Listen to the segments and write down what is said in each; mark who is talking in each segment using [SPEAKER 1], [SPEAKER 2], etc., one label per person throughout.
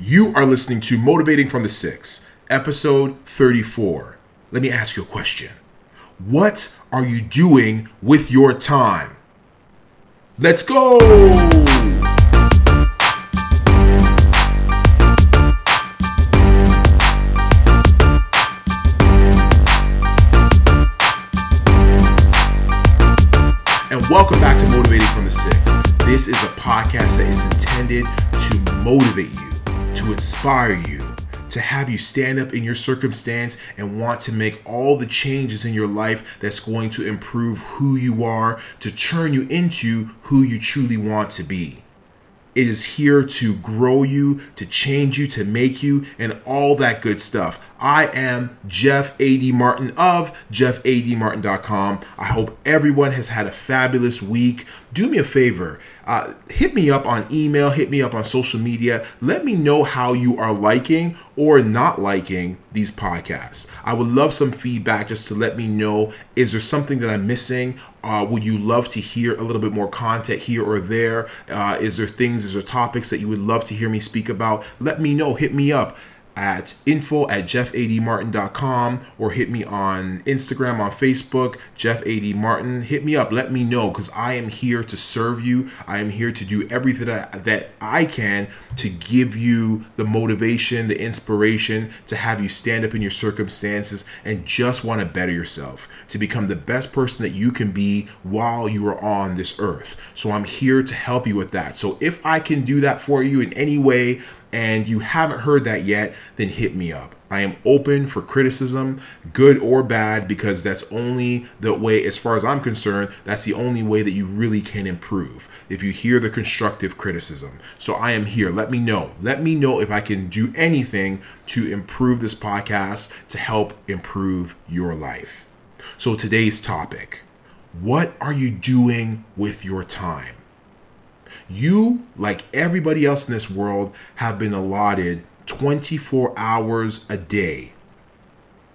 [SPEAKER 1] You are listening to Motivating from the Six, episode 34. Let me ask you a question. What are you doing with your time? Let's go! And welcome back to Motivating from the Six. This is a podcast that is intended to motivate you, inspire you, to have you stand up in your circumstance and want to make all the changes in your life that's going to improve who you are, to turn you into who you truly want to be. It is here to grow you, to change you, to make you, and all that good stuff. I am Jeff A.D. Martin of JeffADMartin.com. I hope everyone has had a fabulous week. Do me a favor, uh, hit me up on email, hit me up on social media. Let me know how you are liking or not liking these podcasts. I would love some feedback just to let me know is there something that I'm missing? Uh, would you love to hear a little bit more content here or there? Uh, is there things, is there topics that you would love to hear me speak about? Let me know. Hit me up at info at jeffadmartin.com or hit me on Instagram, on Facebook, Jeff AD Martin. Hit me up. Let me know because I am here to serve you. I am here to do everything that, that I can to give you the motivation, the inspiration to have you stand up in your circumstances and just want to better yourself, to become the best person that you can be while you are on this earth. So I'm here to help you with that. So if I can do that for you in any way, and you haven't heard that yet, then hit me up. I am open for criticism, good or bad, because that's only the way, as far as I'm concerned, that's the only way that you really can improve. If you hear the constructive criticism. So I am here. Let me know. Let me know if I can do anything to improve this podcast to help improve your life. So today's topic what are you doing with your time? You, like everybody else in this world, have been allotted 24 hours a day.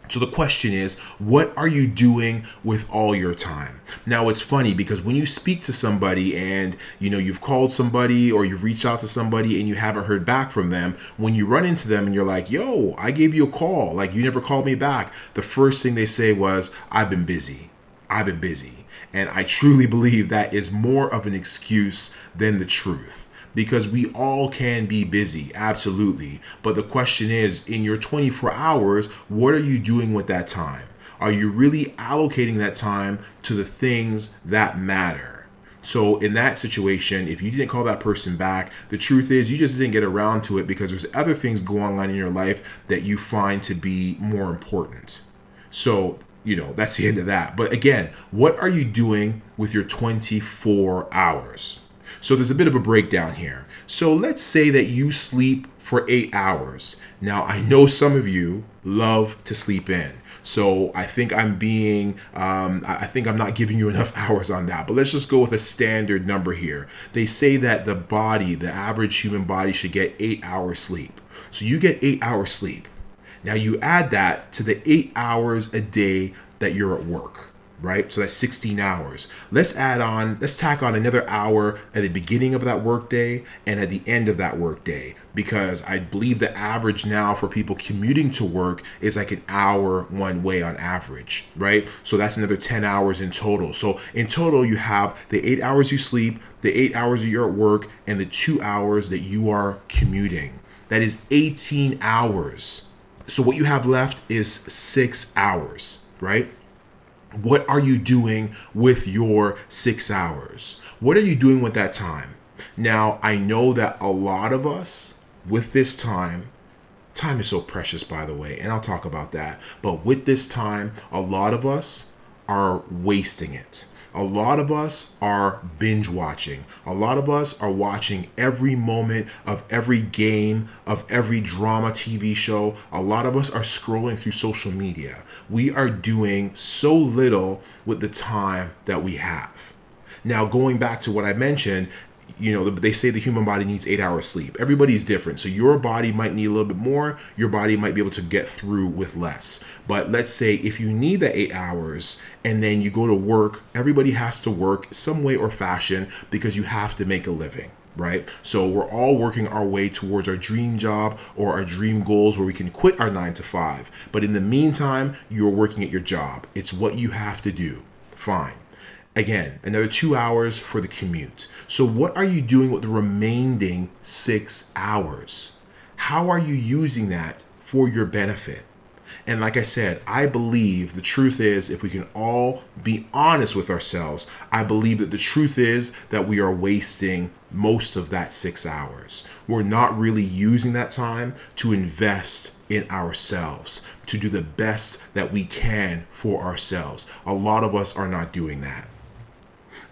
[SPEAKER 1] So the question is, what are you doing with all your time? Now it's funny because when you speak to somebody and you know you've called somebody or you've reached out to somebody and you haven't heard back from them, when you run into them and you're like, "Yo, I gave you a call, like you never called me back." The first thing they say was, "I've been busy. I've been busy." And I truly believe that is more of an excuse than the truth because we all can be busy, absolutely. But the question is in your 24 hours, what are you doing with that time? Are you really allocating that time to the things that matter? So, in that situation, if you didn't call that person back, the truth is you just didn't get around to it because there's other things going on in your life that you find to be more important. So, you know, that's the end of that. But again, what are you doing with your 24 hours? So there's a bit of a breakdown here. So let's say that you sleep for eight hours. Now, I know some of you love to sleep in. So I think I'm being, um, I think I'm not giving you enough hours on that. But let's just go with a standard number here. They say that the body, the average human body, should get eight hours sleep. So you get eight hours sleep. Now you add that to the eight hours a day that you're at work, right? So that's 16 hours. Let's add on, let's tack on another hour at the beginning of that workday and at the end of that workday, because I believe the average now for people commuting to work is like an hour one way on average, right? So that's another 10 hours in total. So in total, you have the eight hours you sleep, the eight hours you're at work, and the two hours that you are commuting. That is 18 hours so what you have left is six hours, right? What are you doing with your six hours? What are you doing with that time? Now, I know that a lot of us with this time, time is so precious, by the way, and I'll talk about that. But with this time, a lot of us are wasting it. A lot of us are binge watching. A lot of us are watching every moment of every game, of every drama TV show. A lot of us are scrolling through social media. We are doing so little with the time that we have. Now, going back to what I mentioned, you know, they say the human body needs eight hours sleep. Everybody's different. So your body might need a little bit more. Your body might be able to get through with less. But let's say if you need the eight hours and then you go to work, everybody has to work some way or fashion because you have to make a living right? So we're all working our way towards our dream job or our dream goals where we can quit our nine to five. But in the meantime, you're working at your job. It's what you have to do. Fine. Again, another two hours for the commute. So, what are you doing with the remaining six hours? How are you using that for your benefit? And like I said, I believe the truth is, if we can all be honest with ourselves, I believe that the truth is that we are wasting most of that six hours. We're not really using that time to invest in ourselves, to do the best that we can for ourselves. A lot of us are not doing that.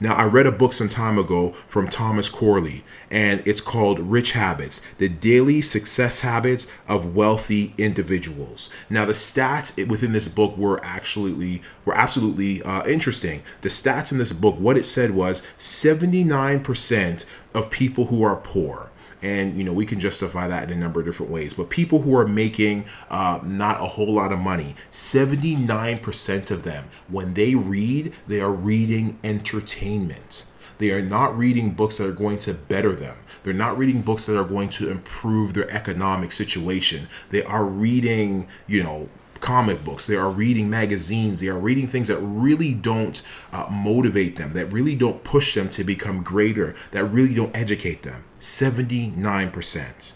[SPEAKER 1] Now, I read a book some time ago from Thomas Corley, and it's called Rich Habits The Daily Success Habits of Wealthy Individuals. Now, the stats within this book were actually were absolutely uh, interesting. The stats in this book, what it said was 79% of people who are poor and you know we can justify that in a number of different ways. But people who are making uh, not a whole lot of money 79% of them when they read they are reading entertainment. They are not reading books that are going to better them. They're not reading books that are going to improve their economic situation. They are reading you know comic books, they are reading magazines, they are reading things that really don't uh, motivate them, that really don't push them to become greater, that really don't educate them. 79%.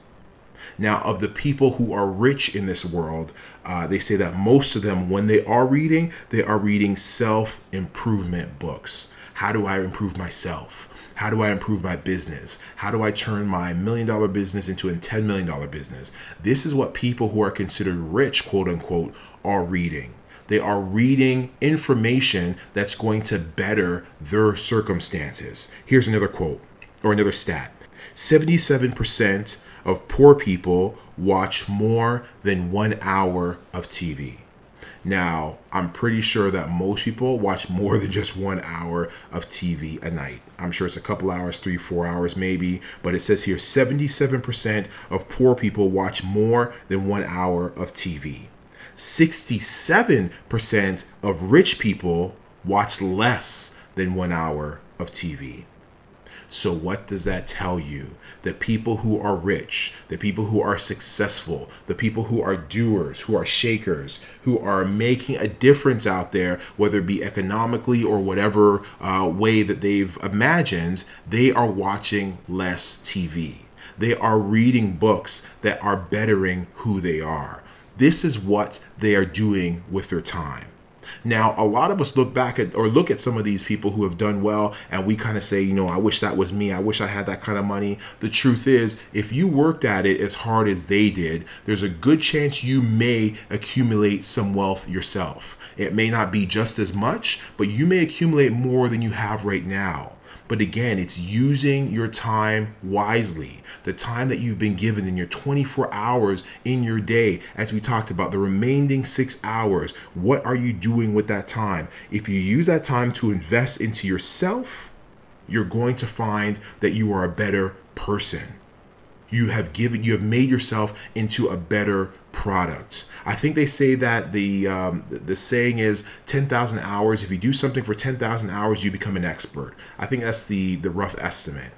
[SPEAKER 1] Now, of the people who are rich in this world, uh, they say that most of them, when they are reading, they are reading self improvement books. How do I improve myself? How do I improve my business? How do I turn my million dollar business into a $10 million business? This is what people who are considered rich, quote unquote, are reading. They are reading information that's going to better their circumstances. Here's another quote or another stat 77% of poor people watch more than one hour of TV. Now, I'm pretty sure that most people watch more than just one hour of TV a night. I'm sure it's a couple hours, three, four hours maybe, but it says here 77% of poor people watch more than one hour of TV. 67% of rich people watch less than one hour of TV. So, what does that tell you? The people who are rich, the people who are successful, the people who are doers, who are shakers, who are making a difference out there, whether it be economically or whatever uh, way that they've imagined, they are watching less TV. They are reading books that are bettering who they are. This is what they are doing with their time. Now, a lot of us look back at or look at some of these people who have done well, and we kind of say, you know, I wish that was me. I wish I had that kind of money. The truth is, if you worked at it as hard as they did, there's a good chance you may accumulate some wealth yourself. It may not be just as much, but you may accumulate more than you have right now. But again, it's using your time wisely. The time that you've been given in your 24 hours in your day, as we talked about, the remaining six hours, what are you doing with that time? If you use that time to invest into yourself, you're going to find that you are a better person. You have given, you have made yourself into a better product. I think they say that the um, the saying is 10,000 hours. If you do something for 10,000 hours, you become an expert. I think that's the the rough estimate.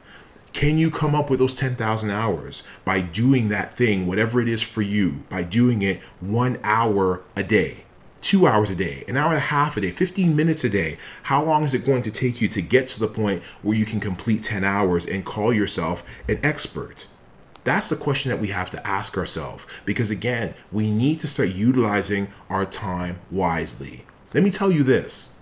[SPEAKER 1] Can you come up with those 10,000 hours by doing that thing, whatever it is for you, by doing it one hour a day? two hours a day, an hour and a half a day, 15 minutes a day. How long is it going to take you to get to the point where you can complete 10 hours and call yourself an expert? That's the question that we have to ask ourselves because, again, we need to start utilizing our time wisely. Let me tell you this.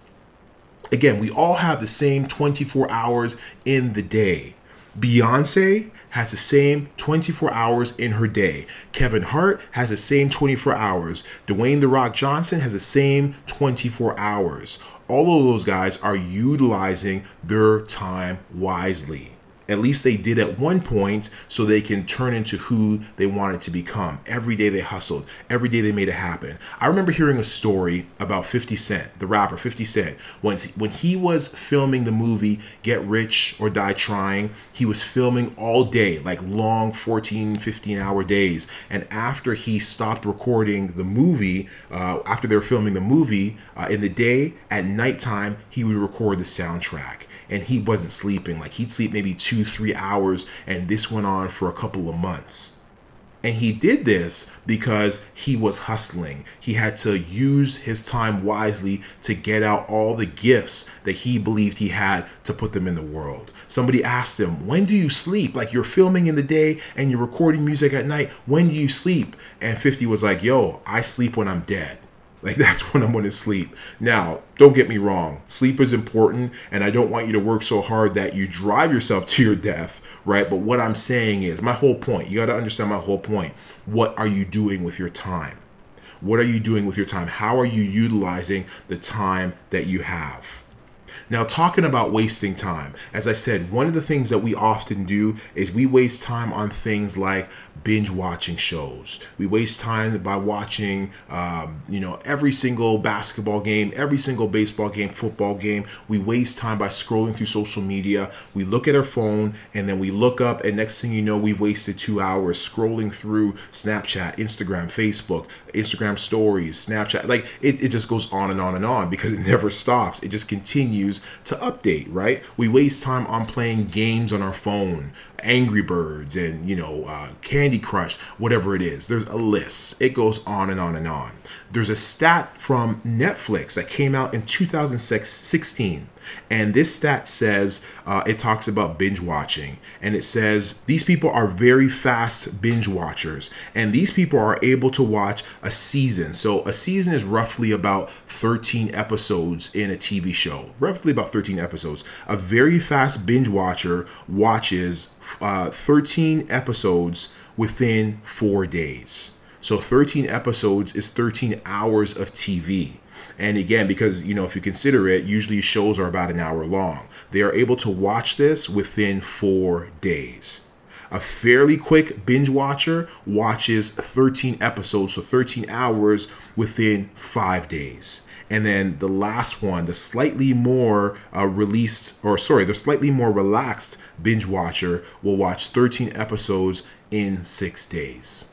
[SPEAKER 1] Again, we all have the same 24 hours in the day. Beyonce has the same 24 hours in her day. Kevin Hart has the same 24 hours. Dwayne The Rock Johnson has the same 24 hours. All of those guys are utilizing their time wisely. At least they did at one point so they can turn into who they wanted to become. Every day they hustled, every day they made it happen. I remember hearing a story about 50 Cent, the rapper 50 Cent, when, when he was filming the movie Get Rich or Die Trying, he was filming all day, like long 14, 15 hour days. And after he stopped recording the movie, uh, after they were filming the movie uh, in the day, at nighttime, he would record the soundtrack. And he wasn't sleeping. Like he'd sleep maybe two, three hours, and this went on for a couple of months. And he did this because he was hustling. He had to use his time wisely to get out all the gifts that he believed he had to put them in the world. Somebody asked him, When do you sleep? Like you're filming in the day and you're recording music at night. When do you sleep? And 50 was like, Yo, I sleep when I'm dead. Like that's when I'm going to sleep. Now, don't get me wrong. Sleep is important and I don't want you to work so hard that you drive yourself to your death, right? But what I'm saying is my whole point. You got to understand my whole point. What are you doing with your time? What are you doing with your time? How are you utilizing the time that you have? Now, talking about wasting time, as I said, one of the things that we often do is we waste time on things like binge watching shows. We waste time by watching, um, you know, every single basketball game, every single baseball game, football game. We waste time by scrolling through social media. We look at our phone and then we look up, and next thing you know, we've wasted two hours scrolling through Snapchat, Instagram, Facebook, Instagram stories, Snapchat. Like it, it just goes on and on and on because it never stops. It just continues to update, right? We waste time on playing games on our phone, Angry Birds, and, you know, uh, Candy Crush, whatever it is. There's a list. It goes on and on and on. There's a stat from Netflix that came out in 2016 and this stat says uh, it talks about binge watching. And it says these people are very fast binge watchers. And these people are able to watch a season. So a season is roughly about 13 episodes in a TV show, roughly about 13 episodes. A very fast binge watcher watches uh, 13 episodes within four days. So 13 episodes is 13 hours of TV. And again, because, you know, if you consider it, usually shows are about an hour long. They are able to watch this within four days. A fairly quick binge watcher watches 13 episodes, so 13 hours within five days. And then the last one, the slightly more uh, released, or sorry, the slightly more relaxed binge watcher will watch 13 episodes in six days.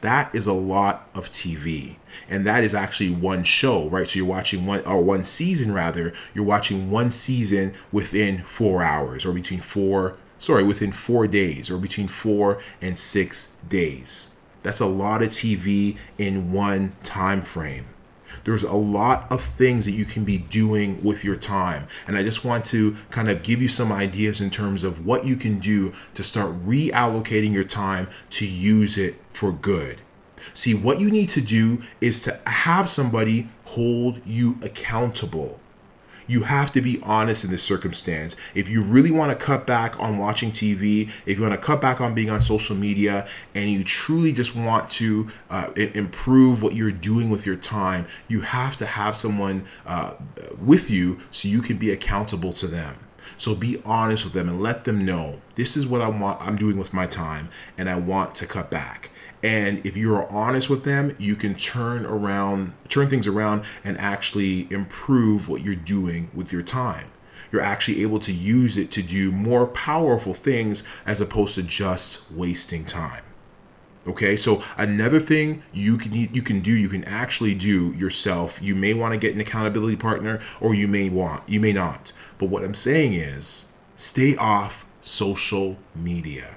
[SPEAKER 1] That is a lot of TV. And that is actually one show, right? So you're watching one or one season rather, you're watching one season within 4 hours or between 4 sorry, within 4 days or between 4 and 6 days. That's a lot of TV in one time frame. There's a lot of things that you can be doing with your time. And I just want to kind of give you some ideas in terms of what you can do to start reallocating your time to use it for good. See, what you need to do is to have somebody hold you accountable you have to be honest in this circumstance. If you really want to cut back on watching TV, if you want to cut back on being on social media, and you truly just want to uh, improve what you're doing with your time, you have to have someone uh, with you so you can be accountable to them. So be honest with them and let them know this is what I want I'm doing with my time and I want to cut back. And if you are honest with them, you can turn around, turn things around and actually improve what you're doing with your time. You're actually able to use it to do more powerful things as opposed to just wasting time. Okay, so another thing you can you can do, you can actually do yourself. You may want to get an accountability partner, or you may want, you may not. But what I'm saying is, stay off social media.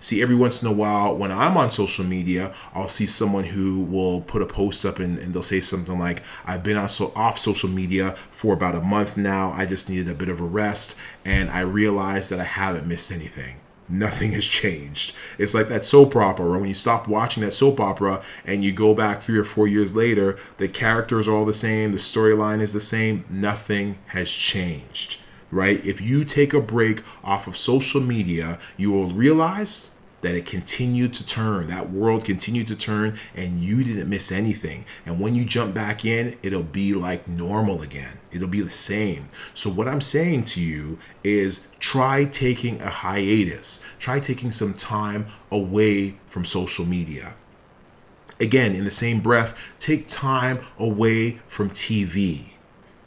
[SPEAKER 1] See, every once in a while, when I'm on social media, I'll see someone who will put a post up and, and they'll say something like, I've been on so, off social media for about a month now. I just needed a bit of a rest. And I realized that I haven't missed anything nothing has changed. It's like that soap opera. When you stop watching that soap opera and you go back three or four years later, the characters are all the same, the storyline is the same, nothing has changed right? If you take a break off of social media, you will realize that it continued to turn. That world continued to turn and you didn't miss anything. And when you jump back in, it'll be like normal again. It'll be the same. So, what I'm saying to you is try taking a hiatus, try taking some time away from social media. Again, in the same breath, take time away from TV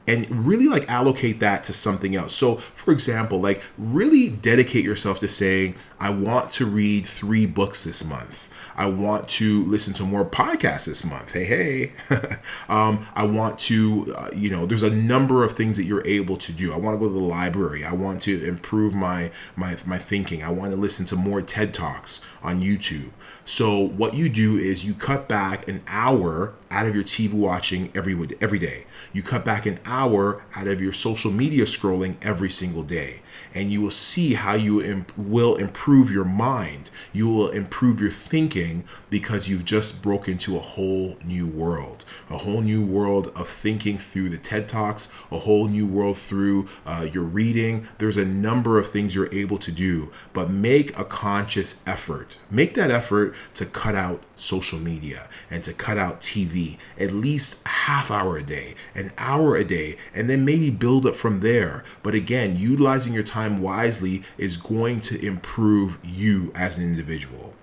[SPEAKER 1] and really like allocate that to something else. So, for example, like really dedicate yourself to saying, I want to read three books this month. I want to listen to more podcasts this month. Hey, hey. um, I want to, uh, you know, there's a number of things that you're able to do. I want to go to the library. I want to improve my my my thinking. I want to listen to more TED Talks on YouTube. So what you do is you cut back an hour out of your TV watching every every day. You cut back an hour out of your social media scrolling every single day and you will see how you imp- will improve your mind. You will improve your thinking because you've just broke into a whole new world, a whole new world of thinking through the TED Talks, a whole new world through uh, your reading. There's a number of things you're able to do, but make a conscious effort. Make that effort to cut out social media and to cut out TV at least half hour a day, an hour a day, and then maybe build up from there. But again, utilizing your time wisely is going to improve you as an individual.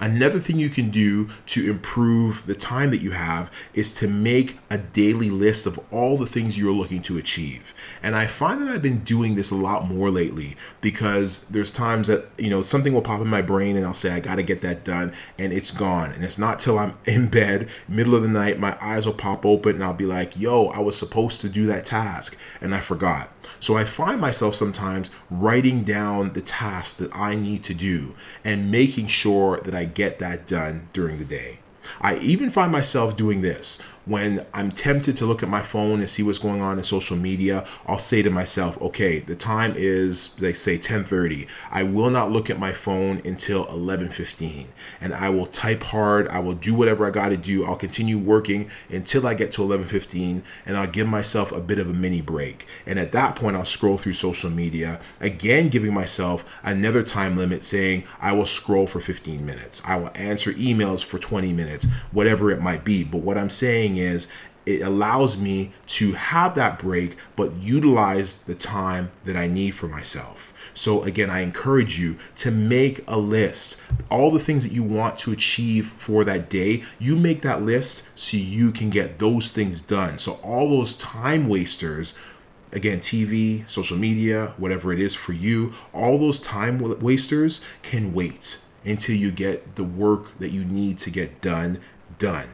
[SPEAKER 1] Another thing you can do to improve the time that you have is to make a daily list of all the things you're looking to achieve. And I find that I've been doing this a lot more lately because there's times that, you know, something will pop in my brain and I'll say, I got to get that done. And it's gone. And it's not till I'm in bed, middle of the night, my eyes will pop open and I'll be like, yo, I was supposed to do that task and I forgot. So I find myself sometimes writing down the tasks that I need to do and making sure that I get that done during the day. I even find myself doing this when I'm tempted to look at my phone and see what's going on in social media, I'll say to myself, okay, the time is they say 10:30. I will not look at my phone until 11:15 and I will type hard, I will do whatever I got to do. I'll continue working until I get to 11:15 and I'll give myself a bit of a mini break. And at that point I'll scroll through social media, again giving myself another time limit saying I will scroll for 15 minutes. I will answer emails for 20 minutes, whatever it might be. But what I'm saying is it allows me to have that break but utilize the time that I need for myself. So again, I encourage you to make a list. All the things that you want to achieve for that day, you make that list so you can get those things done. So all those time wasters again TV, social media, whatever it is for you, all those time wasters can wait until you get the work that you need to get done done.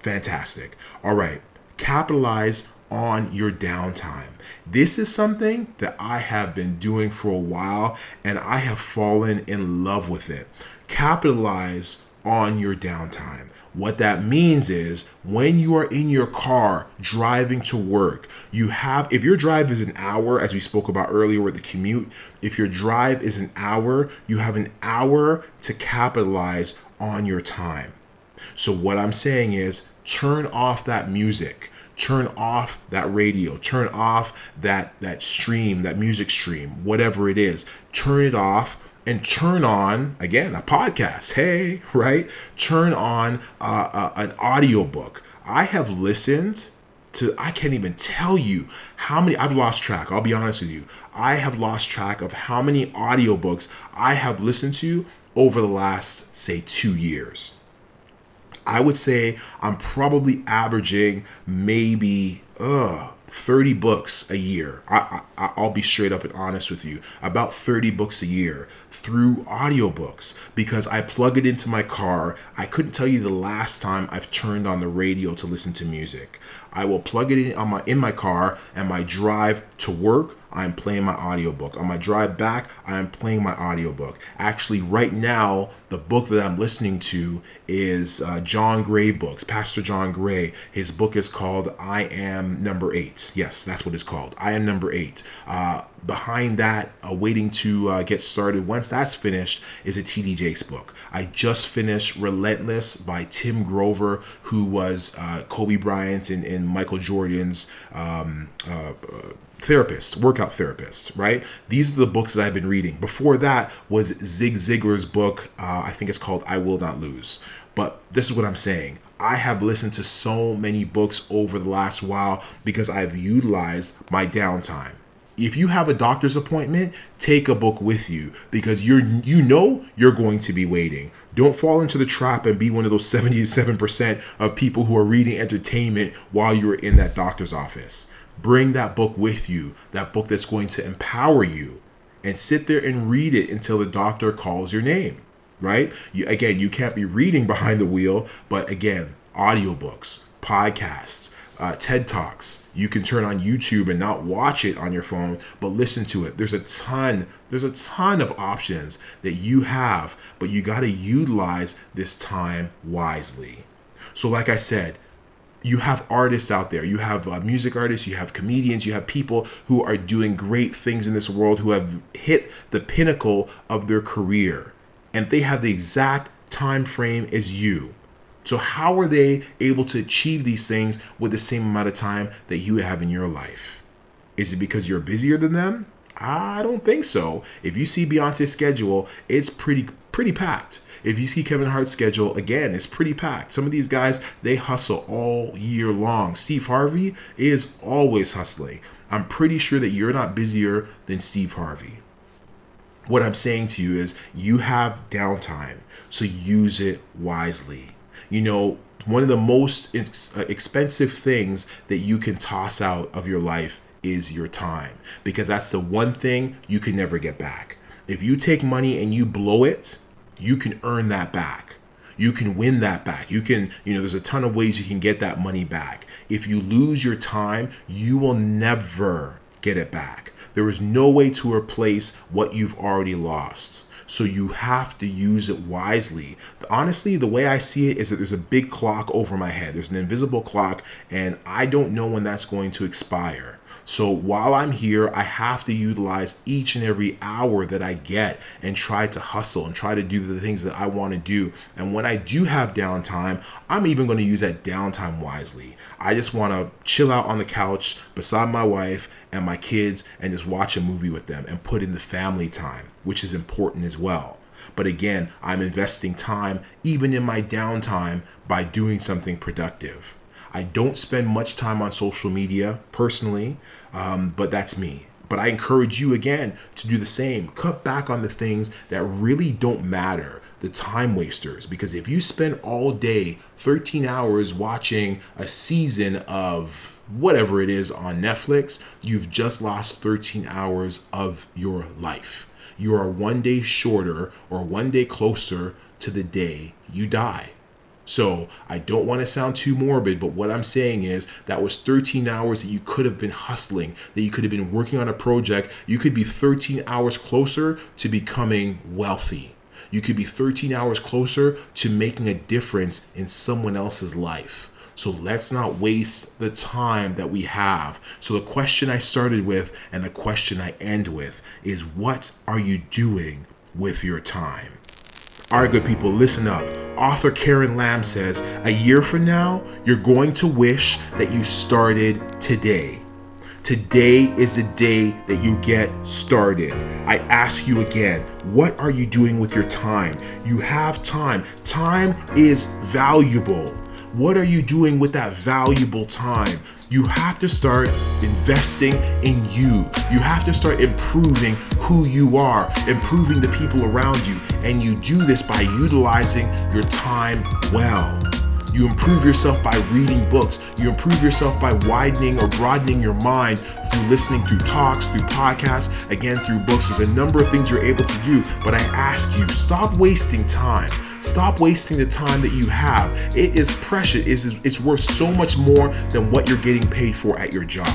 [SPEAKER 1] Fantastic. All right. Capitalize on your downtime. This is something that I have been doing for a while and I have fallen in love with it. Capitalize on your downtime. What that means is when you are in your car driving to work, you have, if your drive is an hour, as we spoke about earlier with the commute, if your drive is an hour, you have an hour to capitalize on your time. So, what I'm saying is turn off that music turn off that radio turn off that that stream that music stream whatever it is turn it off and turn on again a podcast hey right? Turn on uh, uh, an audiobook. I have listened to i can't even tell you how many i've lost track i'll be honest with you. I have lost track of how many audiobooks i have listened to over the last say two years. I would say I'm probably averaging maybe uh 30 books a year. I, I, I'll be straight up and honest with you. About 30 books a year through audiobooks because I plug it into my car. I couldn't tell you the last time I've turned on the radio to listen to music. I will plug it in on my in my car and my drive to work I'm playing my audiobook. On my drive back, I am playing my audiobook. Actually, right now, the book that I'm listening to is uh, John Gray books, Pastor John Gray. His book is called I Am Number Eight. Yes, that's what it's called. I Am Number Eight. Uh, behind that, uh, waiting to uh, get started, once that's finished, is a TD Jakes book. I just finished Relentless by Tim Grover, who was uh, Kobe Bryant and, and Michael Jordan's um, therapist, workout therapist, right? These are the books that I've been reading. Before that was Zig Ziglar's book. Uh, I think it's called I Will Not Lose. But this is what I'm saying. I have listened to so many books over the last while because I've utilized my downtime. If you have a doctor's appointment, take a book with you because you're you know you're going to be waiting. Don't fall into the trap and be one of those 77% of people who are reading entertainment while you're in that doctor's office. Bring that book with you, that book that's going to empower you and sit there and read it until the doctor calls your name, right? You, again, you can't be reading behind the wheel, but again, audiobooks, podcasts, uh, TED Talks. You can turn on YouTube and not watch it on your phone, but listen to it. There's a ton, there's a ton of options that you have, but you got to utilize this time wisely. So, like I said, you have artists out there, you have uh, music artists, you have comedians, you have people who are doing great things in this world who have hit the pinnacle of their career, and they have the exact time frame as you. So, how are they able to achieve these things with the same amount of time that you have in your life? Is it because you're busier than them? I don't think so. If you see Beyonce's schedule, it's pretty pretty packed. If you see Kevin Hart's schedule, again, it's pretty packed. Some of these guys, they hustle all year long. Steve Harvey is always hustling. I'm pretty sure that you're not busier than Steve Harvey. What I'm saying to you is you have downtime, so use it wisely you know, one of the most uh, expensive things that you can toss out of your life is your time because that's the one thing you can never get back. If you take money and you blow it, you can earn that back. You can win that back. You can, you know, there's a ton of ways you can get that money back. If you lose your time, you will never get it back. There is no way to replace what you've already lost. So you have to use it wisely. Honestly, the way I see it is that there's a big clock over my head. There's an invisible clock, and I don't know when that's going to expire. So while I'm here, I have to utilize each and every hour that I get and try to hustle and try to do the things that I want to do. And when I do have downtime, I'm even going to use that downtime wisely. I just want to chill out on the couch beside my wife and my kids and just watch a movie with them and put in the family time, which is important as well. But again, I'm investing time even in my downtime by doing something productive. I don't spend much time on social media personally, um, but that's me. But I encourage you again to do the same. Cut back on the things that really don't matter, the time wasters. Because if you spend all day, 13 hours watching a season of whatever it is on Netflix, you've just lost 13 hours of your life. You are one day shorter or one day closer to the day you die. So I don't want to sound too morbid, but what I'm saying is that was 13 hours that you could have been hustling, that you could have been working on a project. You could be 13 hours closer to becoming wealthy. You could be 13 hours closer to making a difference in someone else's life. So let's not waste the time that we have. So, the question I started with and the question I end with is what are you doing with your time? All right, good people, listen up. Author Karen Lamb says, A year from now, you're going to wish that you started today. Today is the day that you get started. I ask you again, what are you doing with your time? You have time. Time is valuable. What are you doing with that valuable time? You have to start investing in you. You have to start improving who you are, improving the people around you. And you do this by utilizing your time well. You improve yourself by reading books. You improve yourself by widening or broadening your mind through listening through talks, through podcasts, again, through books. There's a number of things you're able to do, but I ask you, stop wasting time. Stop wasting the time that you have. It is precious. It's, it's worth so much more than what you're getting paid for at your job.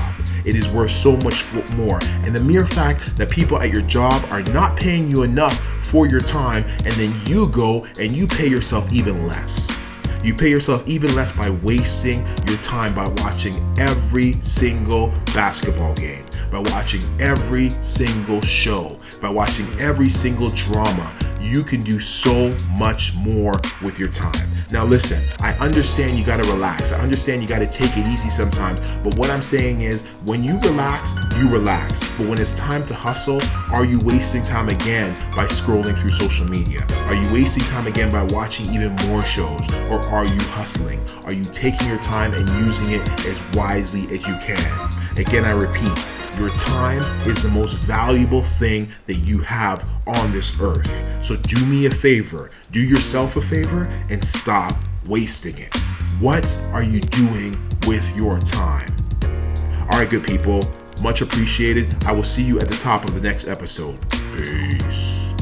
[SPEAKER 1] It is worth so much more. And the mere fact that people at your job are not paying you enough for your time, and then you go and you pay yourself even less. You pay yourself even less by wasting your time by watching every single basketball game, by watching every single show, by watching every single drama you can do so much more with your time. Now, listen, I understand you gotta relax. I understand you gotta take it easy sometimes. But what I'm saying is, when you relax, you relax. But when it's time to hustle, are you wasting time again by scrolling through social media? Are you wasting time again by watching even more shows? Or are you hustling? Are you taking your time and using it as wisely as you can? Again, I repeat, your time is the most valuable thing that you have on this earth. So do me a favor, do yourself a favor, and stop wasting it. What are you doing with your time? All right, good people, much appreciated. I will see you at the top of the next episode. Peace.